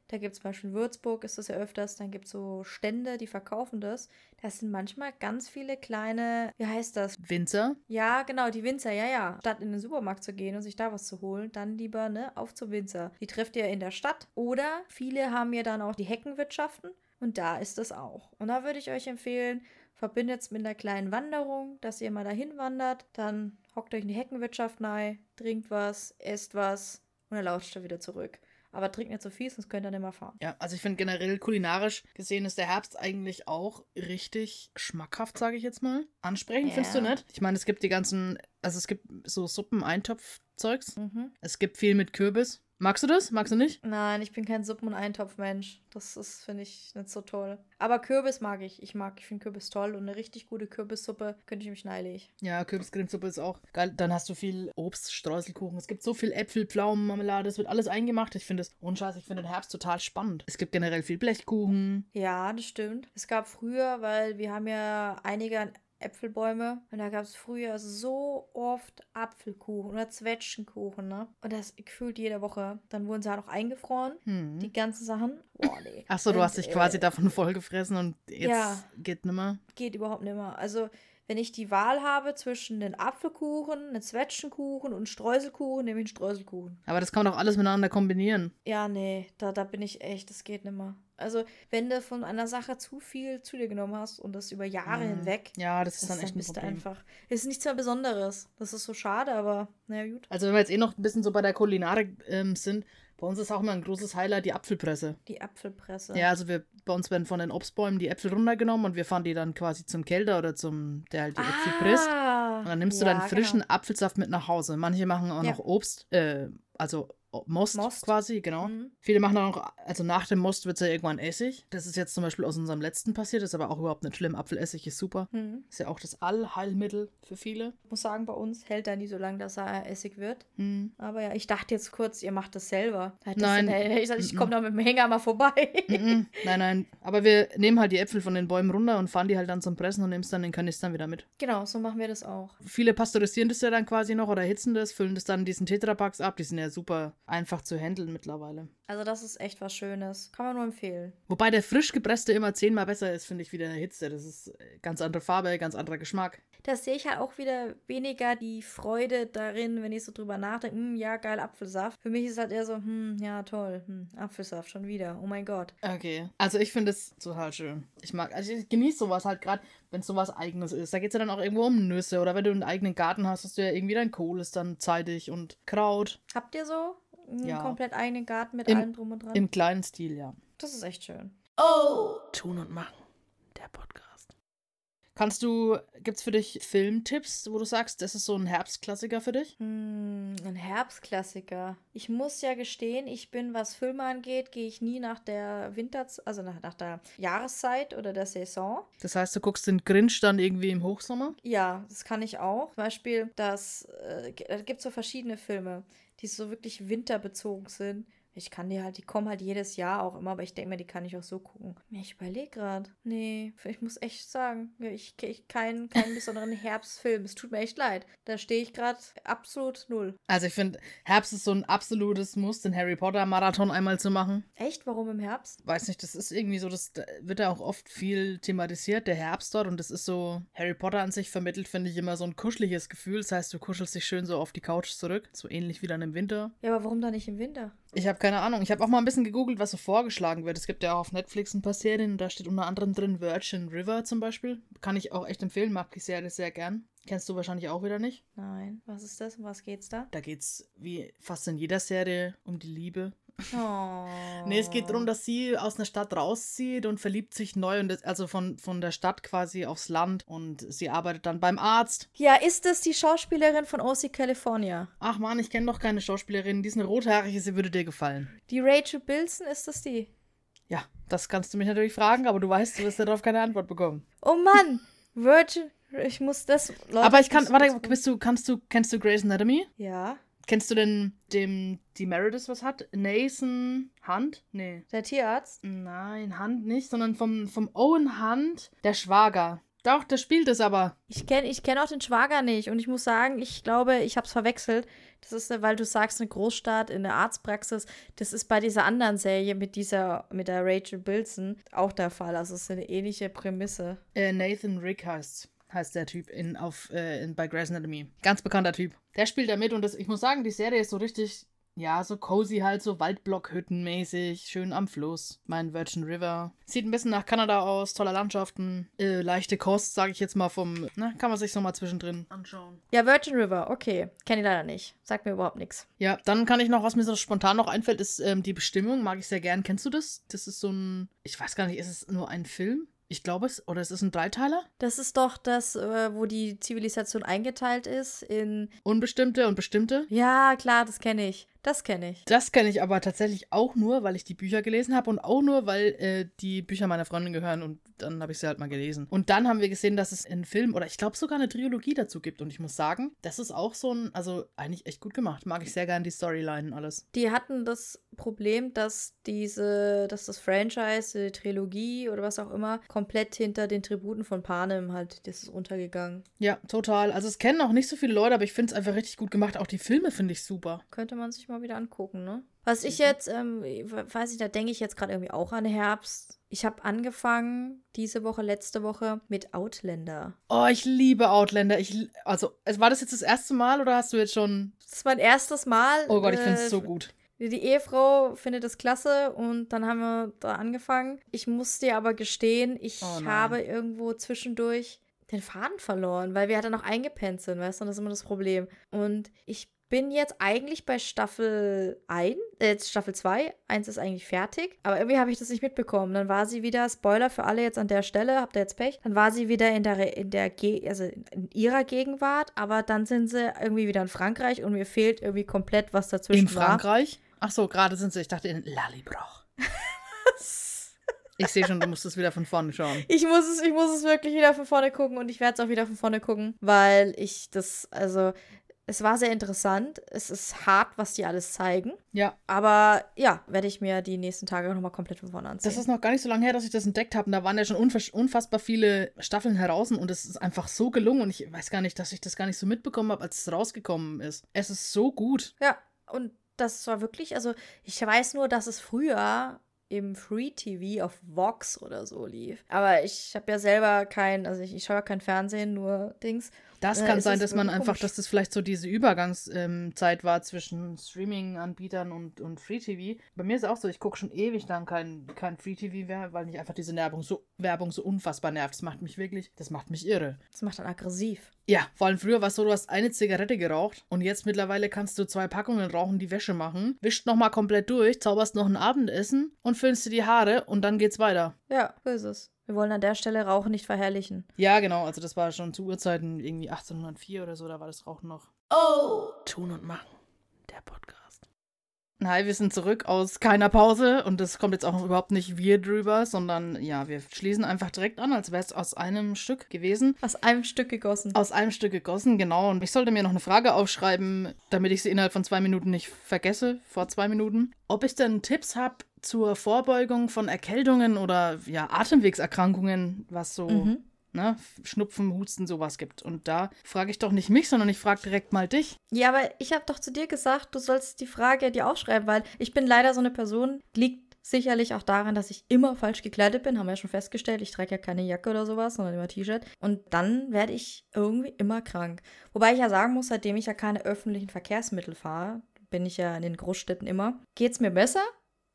da gibt es zum Beispiel in Würzburg, ist das ja öfters, dann gibt es so Stände, die verkaufen das. Das sind manchmal ganz viele kleine, wie heißt das? Winzer. Ja, genau, die Winzer, ja, ja. Statt in den Supermarkt zu gehen und sich da was zu holen, dann lieber, ne, auf zum Winzer. Die trefft ihr in der Stadt. Oder viele haben ja dann auch die Heckenwirtschaften und da ist es auch. Und da würde ich euch empfehlen, verbindet es mit einer kleinen Wanderung, dass ihr mal dahin wandert, dann hockt euch in die Heckenwirtschaft rein, trinkt was, esst was und dann lauscht ihr wieder zurück. Aber trinkt nicht so viel, sonst könnt ihr nicht mehr fahren. Ja, also ich finde generell kulinarisch gesehen ist der Herbst eigentlich auch richtig schmackhaft, sage ich jetzt mal. Ansprechend, findest du nicht? Ich meine, es gibt die ganzen, also es gibt so Suppen, Eintopf-Zeugs. Mhm. Es gibt viel mit Kürbis. Magst du das? Magst du nicht? Nein, ich bin kein Suppen- und Eintopfmensch. Das ist, finde ich, nicht so toll. Aber Kürbis mag ich. Ich mag, ich finde Kürbis toll und eine richtig gute Kürbissuppe könnte ich mich neilig. Ja, Kürbiscremesuppe ist auch geil. Dann hast du viel Obst, Streuselkuchen. Es gibt so viel Äpfel, Pflaumen, Marmelade. Es wird alles eingemacht. Ich finde es, ohne Scheiß, ich finde den Herbst total spannend. Es gibt generell viel Blechkuchen. Ja, das stimmt. Es gab früher, weil wir haben ja einige Äpfelbäume und da gab es früher so oft Apfelkuchen oder Zwetschgenkuchen, ne? Und das gefühlt jede Woche. Dann wurden sie halt auch eingefroren, Hm. die ganzen Sachen. Boah, nee. Achso, du Und, hast dich quasi äh, davon vollgefressen und jetzt Ja. geht nimmer. geht überhaupt nicht mehr. Also, wenn ich die Wahl habe zwischen einem Apfelkuchen, einem Zwetschgenkuchen und Streuselkuchen, nehme ich einen Streuselkuchen. Aber das kann man doch alles miteinander kombinieren. Ja, nee, da, da bin ich echt, das geht nicht mehr. Also, wenn du von einer Sache zu viel zu dir genommen hast und das über Jahre Mhm. hinweg, Ja, das ist das dann dann echt ein du Problem. einfach. Es ist nichts mehr Besonderes. Das ist so schade, aber naja, gut. Also wenn wir jetzt eh noch ein bisschen so bei der Kulinarik ähm, sind, bei uns ist auch immer ein großes Highlight die Apfelpresse. Die Apfelpresse. Ja, also wir, bei uns werden von den Obstbäumen die Äpfel runtergenommen und wir fahren die dann quasi zum Kälter oder zum, der halt die Äpfel presst. Ah, Und dann nimmst du ja, deinen frischen Genau. Apfelsaft mit nach Hause. Manche machen auch Ja. noch Obst, äh, also Most, Most. quasi, genau. Mhm. Viele machen auch, also nach dem Most wird es ja irgendwann Essig. Das ist jetzt zum Beispiel aus unserem letzten passiert, ist aber auch überhaupt nicht schlimm. Apfelessig ist super. Mhm. Ist ja auch das Allheilmittel für viele. Ich muss sagen, bei uns hält er nie so lange, dass er Essig wird. Hm. Aber ja, ich dachte jetzt kurz, ihr macht das selber. Da hätte Nein. Das dann, hätte ich ich Mhm. komme da mit dem Hänger mal vorbei. Mhm. nein, nein. Aber wir nehmen halt die Äpfel von den Bäumen runter und fahren die halt dann zum Pressen und nehmen es dann in den Kanistern wieder mit. genau, so machen wir das auch. Viele pasteurisieren das ja dann quasi noch oder erhitzen das, füllen das dann in diesen Tetrapacks ab. Die sind ja super einfach zu handeln mittlerweile. Also das ist echt was Schönes. Kann man nur empfehlen. Wobei der frisch gepresste immer zehnmal besser ist, finde ich, wie der Hitze. Das ist äh, ganz andere Farbe, ganz anderer Geschmack. Das sehe ich halt auch wieder weniger die Freude darin, wenn ich so drüber nachdenke, hm, ja, geil, Apfelsaft. Für mich ist halt eher so, hm, ja, toll, hm, Apfelsaft schon wieder. Oh mein Gott. Okay. Also ich finde es total schön. Ich mag, also ich genieße sowas halt gerade, wenn es sowas eigenes ist. Da geht es ja dann auch irgendwo um Nüsse oder wenn du einen eigenen Garten hast, hast du ja irgendwie dein Kohl ist dann zeitig und Kraut. Habt ihr so einen Ja. komplett eigenen Garten mit Im- allem drum und dran? Im kleinen Stil, ja. das ist echt schön. Oh! Tun und machen. Der Podcast. Kannst du, gibt's für dich Filmtipps, wo du sagst, das ist so ein Herbstklassiker für dich? Hm, ein Herbstklassiker. Ich muss ja gestehen, ich bin, was Filme angeht, gehe ich nie nach der Winter, also nach, nach der Jahreszeit oder der Saison. Das heißt, du guckst den Grinch dann irgendwie im Hochsommer? Ja, das kann ich auch. Zum Beispiel, das, äh, da gibt es so verschiedene Filme, die so wirklich winterbezogen sind. Ich kann die halt, die kommen halt jedes Jahr auch immer, aber ich denke mir, die kann ich auch so gucken. Ich überlege gerade. Nee, ich muss echt sagen, ich, ich keinen keinen besonderen (laughs) Herbstfilm. Es tut mir echt leid. Da stehe ich gerade absolut null. Also ich finde, Herbst ist so ein absolutes Muss, den Harry Potter Marathon einmal zu machen. Echt? Warum im Herbst? Weiß nicht, das ist irgendwie so, das da wird ja auch oft viel thematisiert, der Herbst dort. Und das ist so, Harry Potter an sich vermittelt, finde ich, immer so ein kuscheliges Gefühl. Das heißt, du kuschelst dich schön so auf die Couch zurück. So ähnlich wie dann im Winter. Ja, aber warum dann nicht im Winter? Ich habe keine Ahnung. Ich habe auch mal ein bisschen gegoogelt, was so vorgeschlagen wird. Es gibt ja auch auf Netflix ein paar Serien. Da steht unter anderem drin Virgin River zum Beispiel. Kann ich auch echt empfehlen, mag die Serie sehr gern. Kennst du wahrscheinlich auch wieder nicht. Nein. Was ist das? Um was geht's da? Da geht's wie fast in jeder Serie um die Liebe. Oh. Nee, es geht darum, dass sie aus einer Stadt rauszieht und verliebt sich neu und das, also von, von der Stadt quasi aufs Land und sie arbeitet dann beim Arzt. Ja, ist es die Schauspielerin von OC California? Ach man, ich kenne doch keine Schauspielerin, die ist eine rothaarige, sie würde dir gefallen. Die Rachel Bilson, ist das die? Ja, das kannst du mich natürlich fragen, aber du weißt, du wirst darauf keine Antwort bekommen. Oh Mann, Virgin, ich muss das. Leute, aber ich kann, warte, bist du, kannst du, kennst du Grey's Anatomy? Ja, Kennst du denn dem, die Meredith was hat? Nathan Hunt? Nee. der Tierarzt. Nein, Hunt nicht, sondern vom, vom Owen Hunt, der Schwager. Doch, der spielt es aber. Ich kenne ich kenn auch den Schwager nicht und ich muss sagen, ich glaube, ich habe es verwechselt. Das ist, äh, weil du sagst, eine Großstadt in der Arztpraxis. Das ist bei dieser anderen Serie mit dieser, mit der Rachel Bilson auch der Fall. Also es ist eine ähnliche Prämisse. Äh, Nathan Rick heißt, heißt der Typ in, auf, äh, in, bei Grey's Anatomy. Ganz bekannter Typ. Der spielt da mit und das, ich muss sagen, die Serie ist so richtig, ja, so cozy halt, so Waldblockhüttenmäßig, schön am Fluss. Mein Virgin River. Sieht ein bisschen nach Kanada aus, tolle Landschaften, äh, leichte Kost, sage ich jetzt mal vom, ne, kann man sich so mal zwischendrin anschauen. Ja, Virgin River, okay. Kenne ich leider nicht. Sagt mir überhaupt nichts. Ja, dann kann ich noch, was mir so spontan noch einfällt, ist ähm, die Bestimmung. Mag ich sehr gern. Kennst du das? Das ist so ein, ich weiß gar nicht, ist es nur ein Film? Ich glaube es, oder ist es ein Dreiteiler? Das ist doch das, äh, wo die Zivilisation eingeteilt ist in. Unbestimmte und bestimmte. Ja, klar, das kenne ich. Das kenne ich. Das kenne ich aber tatsächlich auch nur, weil ich die Bücher gelesen habe und auch nur, weil äh, die Bücher meiner Freundin gehören und dann habe ich sie halt mal gelesen. Und dann haben wir gesehen, dass es einen Film oder ich glaube sogar eine Trilogie dazu gibt und ich muss sagen, das ist auch so ein, also eigentlich echt gut gemacht. Mag ich sehr gern die Storyline und alles. Die hatten das Problem, dass diese, dass das Franchise, die Trilogie oder was auch immer, komplett hinter den Tributen von Panem halt, das ist untergegangen. Ja, total. Also es kennen auch nicht so viele Leute, aber ich finde es einfach richtig gut gemacht. Auch die Filme finde ich super. Könnte man sich mal wieder angucken, ne? Was ich jetzt, ähm, weiß ich, da denke ich jetzt gerade irgendwie auch an Herbst. Ich habe angefangen, diese Woche, letzte Woche, mit Outlander. Oh, ich liebe Outlander. Ich, also, es- war das jetzt das erste Mal oder hast du jetzt schon. Das ist mein erstes Mal. Oh Gott, ich finde äh, es so gut. Die Ehefrau findet es klasse und dann haben wir da angefangen. Ich muss dir aber gestehen, ich Oh habe irgendwo zwischendurch den Faden verloren, weil wir halt dann noch eingepennt sind, weißt du, und das ist immer das Problem. Und ich bin jetzt eigentlich bei Staffel 1, äh, jetzt Staffel 2. Eins ist eigentlich fertig, aber irgendwie habe ich das nicht mitbekommen. Dann war sie wieder, Spoiler für alle jetzt an der Stelle, habt ihr jetzt Pech, dann war sie wieder in der, in der, Ge also in ihrer Gegenwart, aber dann sind sie irgendwie wieder in Frankreich und mir fehlt irgendwie komplett was dazwischen In war. Frankreich? Ach so, gerade sind sie. Ich dachte in Lallybroch. Ich sehe schon, du musst es wieder von vorne schauen. Ich muss es, ich muss es wirklich wieder von vorne gucken und ich werde es auch wieder von vorne gucken, weil ich das, also, es war sehr interessant. Es ist hart, was die alles zeigen. Ja, Aber ja, werde ich mir die nächsten Tage nochmal komplett von vorne anziehen. das ist noch gar nicht so lange her, dass ich das entdeckt habe. Und da waren ja schon unfass unfassbar viele Staffeln heraus und es ist einfach so gelungen. Und ich weiß gar nicht, dass ich das gar nicht so mitbekommen habe, als es rausgekommen ist. Es ist so gut. ja, und das war wirklich, also ich weiß nur, dass es früher im Free TV auf Vox oder so lief. Aber ich habe ja selber kein, also ich, ich schaue ja kein Fernsehen, nur Dings. Das Äh, kann ist sein, es dass man einfach, komisch. dass das vielleicht so diese Übergangszeit war zwischen Streaming-Anbietern und, und Free TV. Bei mir ist auch so, ich gucke schon ewig lang kein, kein Free TV mehr, weil mich einfach diese Werbung so, Werbung so unfassbar nervt. Das macht mich wirklich, das macht mich irre. Das macht dann aggressiv. Ja, vor allem früher war es so, du hast eine Zigarette geraucht und jetzt mittlerweile kannst du zwei Packungen rauchen, die Wäsche machen, wischt nochmal komplett durch, zauberst noch ein Abendessen und füllst dir die Haare und dann geht's weiter. Ja, so ist es. Wir wollen an der Stelle Rauchen nicht verherrlichen. Ja, genau, also das war schon zu Urzeiten irgendwie 1804 oder so, da war das Rauchen noch. Oh! Tun und machen, der Podcast. Hi, wir sind zurück aus keiner Pause und das kommt jetzt auch überhaupt nicht wir drüber, sondern ja, wir schließen einfach direkt an, als wäre es aus einem Stück gewesen. Aus einem Stück gegossen. Aus einem Stück gegossen, genau. Und ich sollte mir noch eine Frage aufschreiben, damit ich sie innerhalb von zwei Minuten nicht vergesse, vor zwei Minuten. Ob ich denn Tipps habe zur Vorbeugung von Erkältungen oder ja, Atemwegserkrankungen, was so Mhm. Ne, Schnupfen, Husten, sowas gibt. Und da frage ich doch nicht mich, sondern ich frage direkt mal dich. Ja, aber ich habe doch zu dir gesagt, du sollst die Frage dir aufschreiben, weil ich bin leider so eine Person, liegt sicherlich auch daran, dass ich immer falsch gekleidet bin, haben wir ja schon festgestellt. Ich trage ja keine Jacke oder sowas, sondern immer T-Shirt. Und dann werde ich irgendwie immer krank. Wobei ich ja sagen muss, seitdem ich ja keine öffentlichen Verkehrsmittel fahre, bin ich ja in den Großstädten immer, geht es mir besser.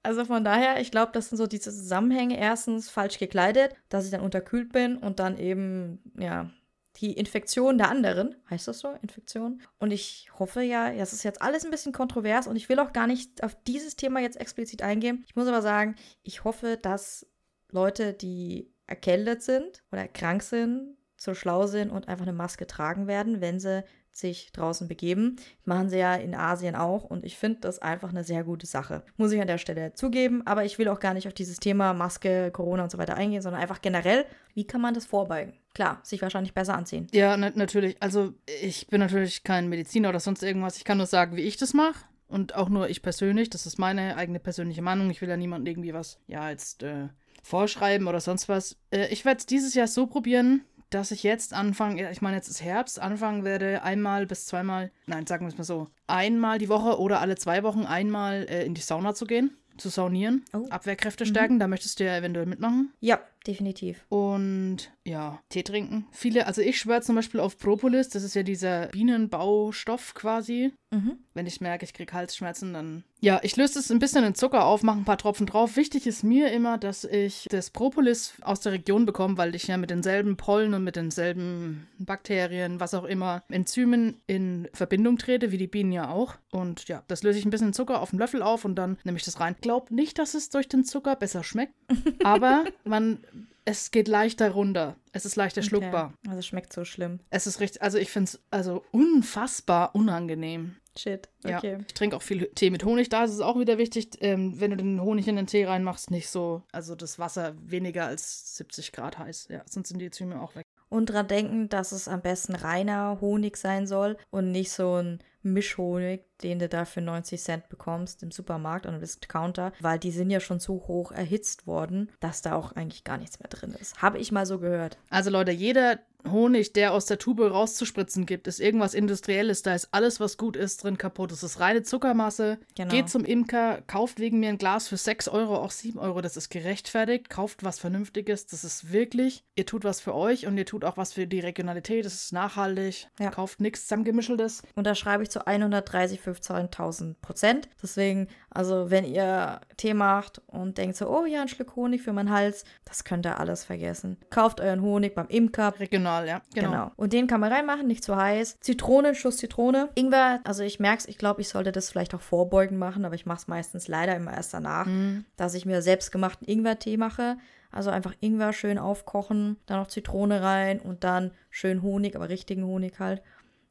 Also von daher, ich glaube, das sind so diese Zusammenhänge. Erstens falsch gekleidet, dass ich dann unterkühlt bin und dann eben, ja, die Infektion der anderen, heißt das so, Infektion? Und ich hoffe ja, das ist jetzt alles ein bisschen kontrovers und ich will auch gar nicht auf dieses Thema jetzt explizit eingehen. Ich muss aber sagen, ich hoffe, dass Leute, die erkältet sind oder krank sind, so schlau sind und einfach eine Maske tragen werden, wenn sie sich draußen begeben. Machen sie ja in Asien auch und ich finde das einfach eine sehr gute Sache. Muss ich an der Stelle zugeben, aber ich will auch gar nicht auf dieses Thema Maske, Corona und so weiter eingehen, sondern einfach generell, wie kann man das vorbeugen? Klar, sich wahrscheinlich besser anziehen. Ja, na natürlich. Also ich bin natürlich kein Mediziner oder sonst irgendwas. Ich kann nur sagen, wie ich das mache. Und auch nur ich persönlich. Das ist meine eigene persönliche Meinung. Ich will ja niemandem irgendwie was, ja, jetzt äh, vorschreiben oder sonst was. Äh, ich werde es dieses Jahr so probieren, dass ich jetzt anfange, ich meine, jetzt ist Herbst, anfangen werde, einmal bis zweimal, nein, sagen wir es mal so, einmal die Woche oder alle zwei Wochen einmal äh, in die Sauna zu gehen, zu saunieren, Oh. Abwehrkräfte stärken, da möchtest du ja eventuell mitmachen. Ja, definitiv. Und ja, Tee trinken. Viele, also ich schwöre zum Beispiel auf Propolis, das ist ja dieser Bienenbaustoff quasi. Mhm. Wenn ich merke, ich kriege Halsschmerzen, dann. Ja, ich löse es ein bisschen in Zucker auf, mache ein paar Tropfen drauf. Wichtig ist mir immer, dass ich das Propolis aus der Region bekomme, weil ich ja mit denselben Pollen und mit denselben Bakterien, was auch immer, Enzymen in Verbindung trete, wie die Bienen ja auch. Und ja, das löse ich ein bisschen in Zucker auf einen Löffel auf und dann nehme ich das rein. Glaub nicht, dass es durch den Zucker besser schmeckt, (laughs) aber man. Es geht leichter runter. Es ist leichter schluckbar. Okay. Also es schmeckt so schlimm. Es ist richtig, also ich finde es also unfassbar unangenehm. Shit. Ja, Okay. ich trinke auch viel Tee mit Honig. Da ist es auch wieder wichtig, ähm, wenn du den Honig in den Tee reinmachst, nicht so, also das Wasser weniger als 70 Grad heiß. Ja, sonst sind die Enzyme auch weg. Und dran denken, dass es am besten reiner Honig sein soll und nicht so ein Mischhonig, den du da für 90 Cent bekommst im Supermarkt und im Discounter, weil die sind ja schon so hoch erhitzt worden, dass da auch eigentlich gar nichts mehr drin ist. Habe ich mal so gehört. Also Leute, jeder Honig, der aus der Tube rauszuspritzen gibt, ist irgendwas Industrielles. Da ist alles, was gut ist, drin kaputt. Das ist reine Zuckermasse. Genau. Geht zum Imker, kauft wegen mir ein Glas für 6 Euro, auch 7 Euro. Das ist gerechtfertigt. Kauft was Vernünftiges. Das ist wirklich, ihr tut was für euch und ihr tut auch was für die Regionalität. Das ist nachhaltig. Ja. Kauft nichts zusammengemischeltes. Und da schreibe ich zu 130, 15.000 Prozent. Deswegen, also wenn ihr Tee macht und denkt so, oh ja, ein Schluck Honig für meinen Hals, das könnt ihr alles vergessen. Kauft euren Honig beim Imker, Regional, ja. Genau. Genau. Und den kann man reinmachen, nicht zu heiß. Zitrone, Schuss Zitrone. Ingwer, also ich merke es, ich glaube, ich sollte das vielleicht auch vorbeugend machen, aber ich mache es meistens leider immer erst danach, Mhm. dass ich mir selbstgemachten Ingwertee mache. Also einfach Ingwer schön aufkochen, dann noch Zitrone rein und dann schön Honig, aber richtigen Honig halt,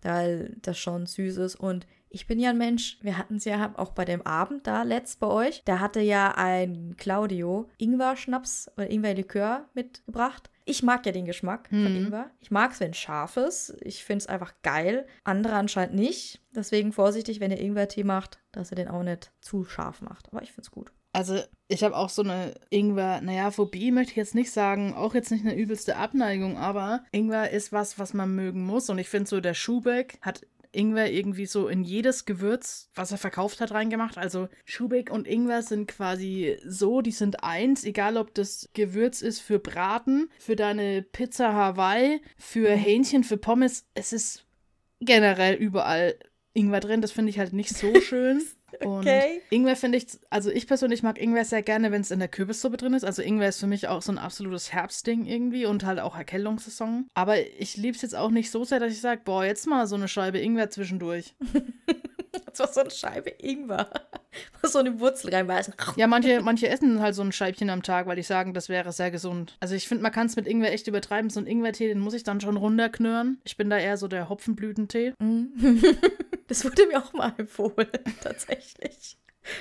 weil das schon süß ist. Und ich bin ja ein Mensch, wir hatten es ja auch bei dem Abend da letzt bei euch, da hatte ja ein Claudio Ingwer-Schnaps oder Ingwer-Likör mitgebracht. Ich mag ja den Geschmack von Mhm. Ingwer. Ich mag es, wenn es scharf ist. Ich finde es einfach geil. Andere anscheinend nicht. Deswegen vorsichtig, wenn ihr Ingwer-Tee macht, dass ihr den auch nicht zu scharf macht. Aber ich finde es gut. Also, ich habe auch so eine Ingwer, naja, Phobie möchte ich jetzt nicht sagen, auch jetzt nicht eine übelste Abneigung, aber Ingwer ist was, was man mögen muss. Und ich finde so, der Schubeck hat Ingwer irgendwie so in jedes Gewürz, was er verkauft hat, reingemacht. Also Schubeck und Ingwer sind quasi so, die sind eins, egal ob das Gewürz ist für Braten, für deine Pizza Hawaii, für Hähnchen, für Pommes. Es ist generell überall Ingwer drin. Das finde ich halt nicht so (laughs) schön. Und Okay. Ingwer finde ich, also ich persönlich mag Ingwer sehr gerne, wenn es in der Kürbissuppe drin ist. Also Ingwer ist für mich auch so ein absolutes Herbstding irgendwie und halt auch Erkältungssaison. Aber ich liebe es jetzt auch nicht so sehr, dass ich sage, boah, jetzt mal so eine Scheibe Ingwer zwischendurch. (laughs) (laughs) War so eine Scheibe Ingwer. (laughs) so eine Wurzel reinbeißen. Ja, manche, manche essen halt so ein Scheibchen am Tag, weil die sagen, das wäre sehr gesund. Also ich finde, man kann es mit Ingwer echt übertreiben. So ein Ingwertee, den muss ich dann schon runterknurren. Ich bin da eher so der Hopfenblütentee. (laughs) Das wurde mir auch mal empfohlen, tatsächlich.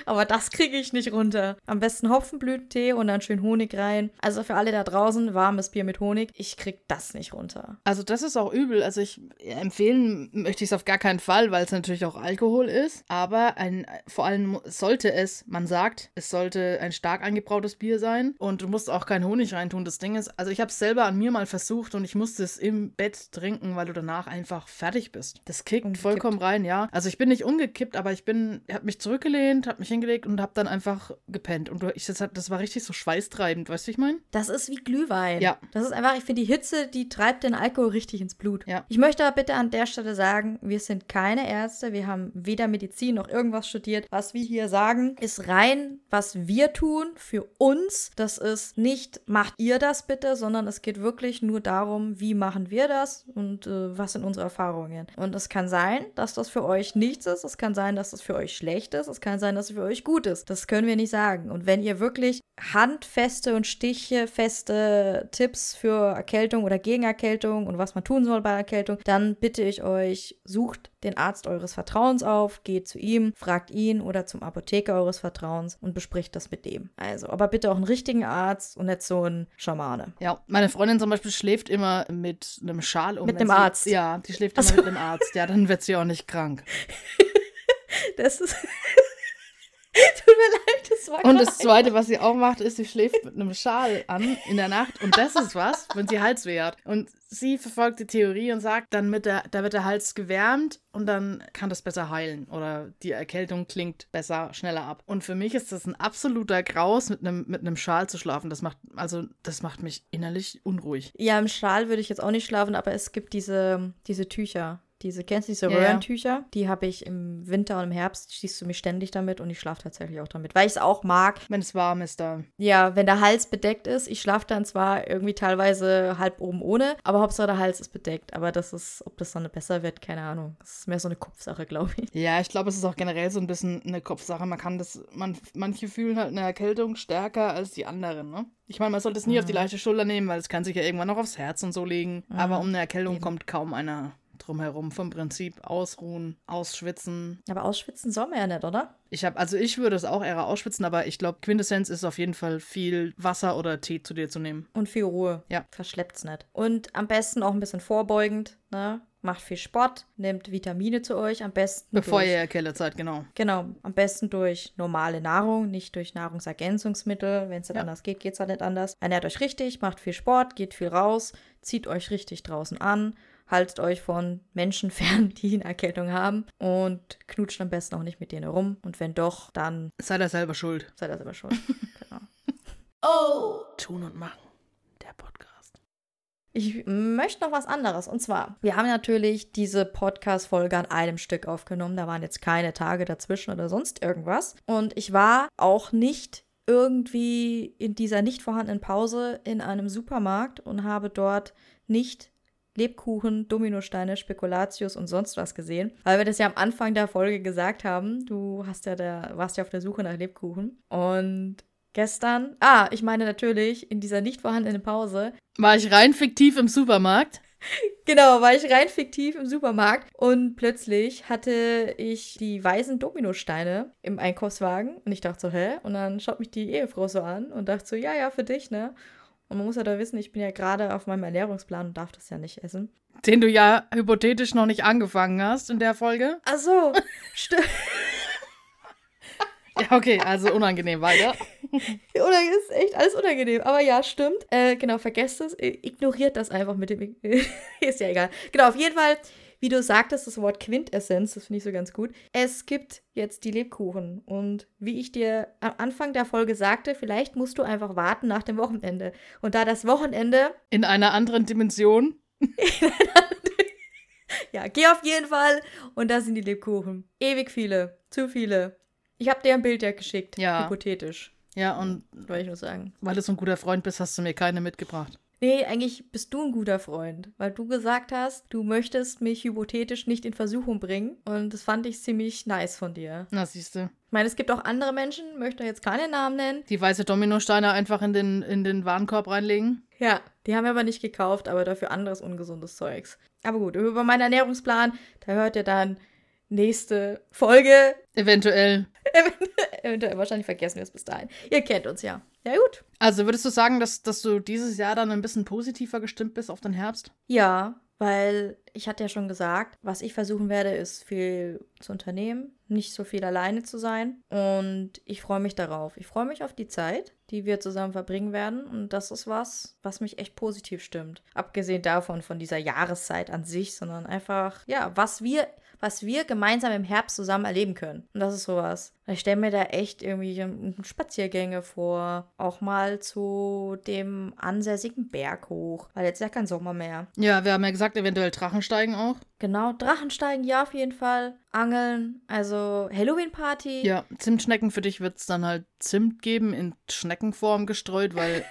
Aber das kriege ich nicht runter. Am besten Hopfenblütentee und dann schön Honig rein. Also für alle da draußen, warmes Bier mit Honig. Ich krieg das nicht runter. Also das ist auch übel. Also ich empfehlen möchte ich es auf gar keinen Fall, weil es natürlich auch Alkohol ist. Aber ein, vor allem sollte es, man sagt, es sollte ein stark eingebrautes Bier sein. Und du musst auch keinen Honig reintun. Das Ding ist, also ich habe es selber an mir mal versucht und ich musste es im Bett trinken, weil du danach einfach fertig bist. Das kickt vollkommen rein, ja. Also ich bin nicht umgekippt, aber ich bin, habe mich zurückgelehnt, habe mich hingelegt und habe dann einfach gepennt. Und ich, das, das war richtig so schweißtreibend, weißt du, ich meine? Das ist wie Glühwein. Ja. Das ist einfach, ich finde, die Hitze, die treibt den Alkohol richtig ins Blut. Ja. Ich möchte aber bitte an der Stelle sagen, wir sind keine Ärzte, wir haben weder Medizin noch irgendwas studiert. Was wir hier sagen, ist rein, was wir tun für uns. Das ist nicht, macht ihr das bitte, sondern es geht wirklich nur darum, wie machen wir das und äh, was sind unsere Erfahrungen. Und es kann sein, dass das für euch nichts ist, es kann sein, dass das für euch schlecht ist, es kann sein, dass es für euch gut ist. Das können wir nicht sagen. Und wenn ihr wirklich handfeste und stichfeste Tipps für Erkältung oder Gegenerkältung und was man tun soll bei Erkältung, dann bitte ich euch, sucht den Arzt eures Vertrauens auf, geht zu ihm, fragt ihn oder zum Apotheker eures Vertrauens und bespricht das mit dem. Also, aber bitte auch einen richtigen Arzt und nicht so einen Schamane. Ja, meine Freundin zum Beispiel schläft immer mit einem Schal um. Mit einem Arzt. Ja, die schläft immer so. mit einem Arzt. Ja, dann wird sie auch nicht krank. (laughs) Das ist. (laughs) Tut mir leid, das war Und das Zweite, was sie auch macht, ist, sie schläft mit einem Schal an in der Nacht. Und das ist was, wenn sie Halsweh hat. Und sie verfolgt die Theorie und sagt, dann mit der, da wird der Hals gewärmt und dann kann das besser heilen. Oder die Erkältung klingt besser, schneller ab. Und für mich ist das ein absoluter Graus, mit einem, mit einem Schal zu schlafen. Das macht, also, das macht mich innerlich unruhig. Ja, im Schal würde ich jetzt auch nicht schlafen, aber es gibt diese, diese Tücher. Diese, kennst du diese Ja, ja. Röhrentücher? Die habe ich im Winter und im Herbst, schießt du mich ständig damit und ich schlafe tatsächlich auch damit, weil ich es auch mag. Wenn es warm ist da. Ja, wenn der Hals bedeckt ist, ich schlafe dann zwar irgendwie teilweise halb oben ohne, aber Hauptsache der Hals ist bedeckt. Aber das ist, ob das dann besser wird, keine Ahnung. Das ist mehr so eine Kopfsache, glaube ich. Ja, ich glaube, es ist auch generell so ein bisschen eine Kopfsache. Man kann das, man, manche fühlen halt eine Erkältung stärker als die anderen, ne? Ich meine, man sollte es nie auf die leichte Schulter nehmen, weil es kann sich ja irgendwann noch aufs Herz und so legen. Aber um eine Erkältung Eben. kommt kaum einer drum herum. Vom Prinzip ausruhen, ausschwitzen. Aber ausschwitzen soll man ja nicht, oder? Ich habe, also ich würde es auch eher ausschwitzen, aber ich glaube, Quintessenz ist auf jeden Fall viel Wasser oder Tee zu dir zu nehmen. Und viel Ruhe. Ja. Verschleppt's nicht. Und am besten auch ein bisschen vorbeugend, ne? Macht viel Sport, nehmt Vitamine zu euch, am besten Bevor durch, ihr erkältet seid, genau. Genau, am besten durch normale Nahrung, nicht durch Nahrungsergänzungsmittel. Wenn es nicht Ja. anders geht, geht es halt nicht anders. Ernährt euch richtig, macht viel Sport, geht viel raus, zieht euch richtig draußen an, haltet euch von Menschen (laughs) fern, die eine Erkältung haben und knutscht am besten auch nicht mit denen rum. Und wenn doch, dann Seid ihr selber schuld. seid ihr selber schuld. (laughs) genau. Tun und machen. Der Podcast. Ich möchte noch was anderes. Und zwar, wir haben natürlich diese Podcast-Folge an einem Stück aufgenommen. Da waren jetzt keine Tage dazwischen oder sonst irgendwas. Und ich war auch nicht irgendwie in dieser nicht vorhandenen Pause in einem Supermarkt und habe dort nicht Lebkuchen, Dominosteine, Spekulatius und sonst was gesehen, weil wir das ja am Anfang der Folge gesagt haben. Du hast ja der, warst ja auf der Suche nach Lebkuchen und gestern, ah, ich meine natürlich in dieser nicht vorhandenen Pause War ich rein fiktiv im Supermarkt? (laughs) Genau, war ich rein fiktiv im Supermarkt und plötzlich hatte ich die weißen Dominosteine im Einkaufswagen und ich dachte so, hä? Und dann schaut mich die Ehefrau so an und dachte so, ja, ja, für dich, ne? Und man muss ja da wissen, ich bin ja gerade auf meinem Ernährungsplan und darf das ja nicht essen. Den du ja hypothetisch noch nicht angefangen hast in der Folge. Ach so, (laughs) stimmt. Ja, okay, also unangenehm weiter. (laughs) Oder ist echt alles unangenehm. Aber ja, stimmt. Äh, genau, vergesst es. I- Ignoriert das einfach mit dem. (laughs) ist ja egal. Genau, auf jeden Fall wie du sagtest, das Wort Quintessenz, das finde ich so ganz gut. Es gibt jetzt die Lebkuchen. Und wie ich dir am Anfang der Folge sagte, vielleicht musst du einfach warten nach dem Wochenende. Und da das Wochenende. In einer anderen Dimension. (laughs) ja, geh auf jeden Fall. Und da sind die Lebkuchen. Ewig viele. Zu viele. Ich habe dir ein Bild ja geschickt. Ja. Hypothetisch. Ja, und Wollte ich nur sagen. weil du so ein guter Freund bist, hast du mir keine mitgebracht. Nee, eigentlich bist du ein guter Freund, weil du gesagt hast, du möchtest mich hypothetisch nicht in Versuchung bringen. Und das fand ich ziemlich nice von dir. Na, siehst du. Ich meine, es gibt auch andere Menschen, möchte jetzt keine Namen nennen. Die weiße Dominosteine einfach in den, in den Warenkorb reinlegen. Ja, die haben wir aber nicht gekauft, aber dafür anderes ungesundes Zeugs. Aber gut, über meinen Ernährungsplan, da hört ihr dann nächste Folge. Eventuell. (laughs) Eventuell, wahrscheinlich vergessen wir es bis dahin. Ihr kennt uns ja. Ja, gut. Also würdest du sagen, dass, dass du dieses Jahr dann ein bisschen positiver gestimmt bist auf den Herbst? Ja, weil ich hatte ja schon gesagt, was ich versuchen werde, ist viel zu unternehmen, nicht so viel alleine zu sein. Und ich freue mich darauf. Ich freue mich auf die Zeit, die wir zusammen verbringen werden. Und das ist was, was mich echt positiv stimmt. Abgesehen davon, von dieser Jahreszeit an sich, sondern einfach, ja, was wir, was wir gemeinsam im Herbst zusammen erleben können. Und das ist sowas. Ich stelle mir da echt irgendwie Spaziergänge vor. Auch mal zu dem ansässigen Berg hoch. Weil jetzt ist ja kein Sommer mehr. Ja, wir haben ja gesagt, eventuell Drachensteigen auch. Genau, Drachensteigen, ja, auf jeden Fall. Angeln, also Halloween-Party. Ja, Zimtschnecken für dich wird es dann halt Zimt geben, in Schneckenform gestreut, weil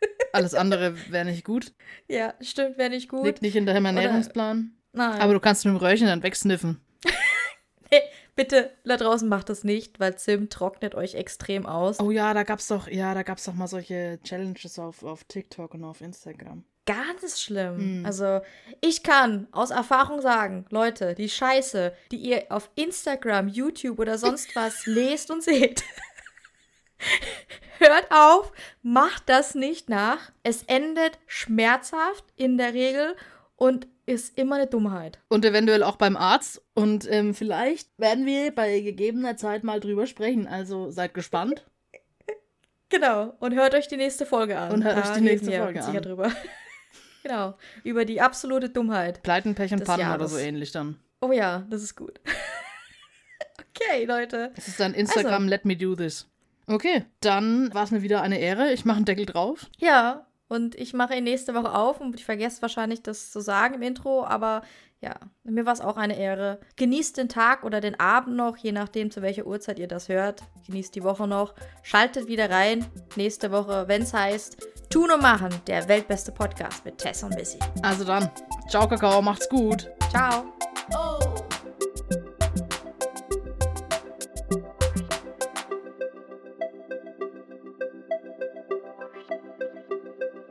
(laughs) alles andere wäre nicht gut. Ja, stimmt, wäre nicht gut. Liegt nicht in deinem Ernährungsplan. Nein. Aber du kannst mit dem Röhrchen dann wegsniffen. (laughs) nee, bitte, da draußen macht das nicht, weil Zimt trocknet euch extrem aus. Oh ja, da gab's doch, ja, da gab's doch mal solche Challenges auf, auf TikTok und auf Instagram. Ganz schlimm. Mhm. Also, ich kann aus Erfahrung sagen, Leute, die Scheiße, die ihr auf Instagram, YouTube oder sonst was (laughs) lest und seht, (laughs) hört auf, macht das nicht nach. Es endet schmerzhaft in der Regel und ist immer eine Dummheit. Und eventuell auch beim Arzt. Und ähm, vielleicht werden wir bei gegebener Zeit mal drüber sprechen. Also seid gespannt. (laughs) Genau. Und hört euch die nächste Folge an. Und hört Da euch die nächste Folge sicher an. drüber. (laughs) genau. Über die absolute Dummheit. Pleiten, Pech und Pannen oder so ähnlich dann. Oh ja, das ist gut. (laughs) okay, Leute. Das ist dann Instagram Also. Let Me Do This. Okay, dann war es mir wieder eine Ehre. Ich mache einen Deckel drauf. Ja, und ich mache ihn nächste Woche auf und ich vergesse wahrscheinlich das zu sagen im Intro, aber ja, mir war es auch eine Ehre. Genießt den Tag oder den Abend noch, je nachdem, zu welcher Uhrzeit ihr das hört. Genießt die Woche noch. Schaltet wieder rein nächste Woche, wenn es heißt Tun und Machen, der weltbeste Podcast mit Tess und Missy. Also dann, ciao Kakao, macht's gut. Ciao. Oh,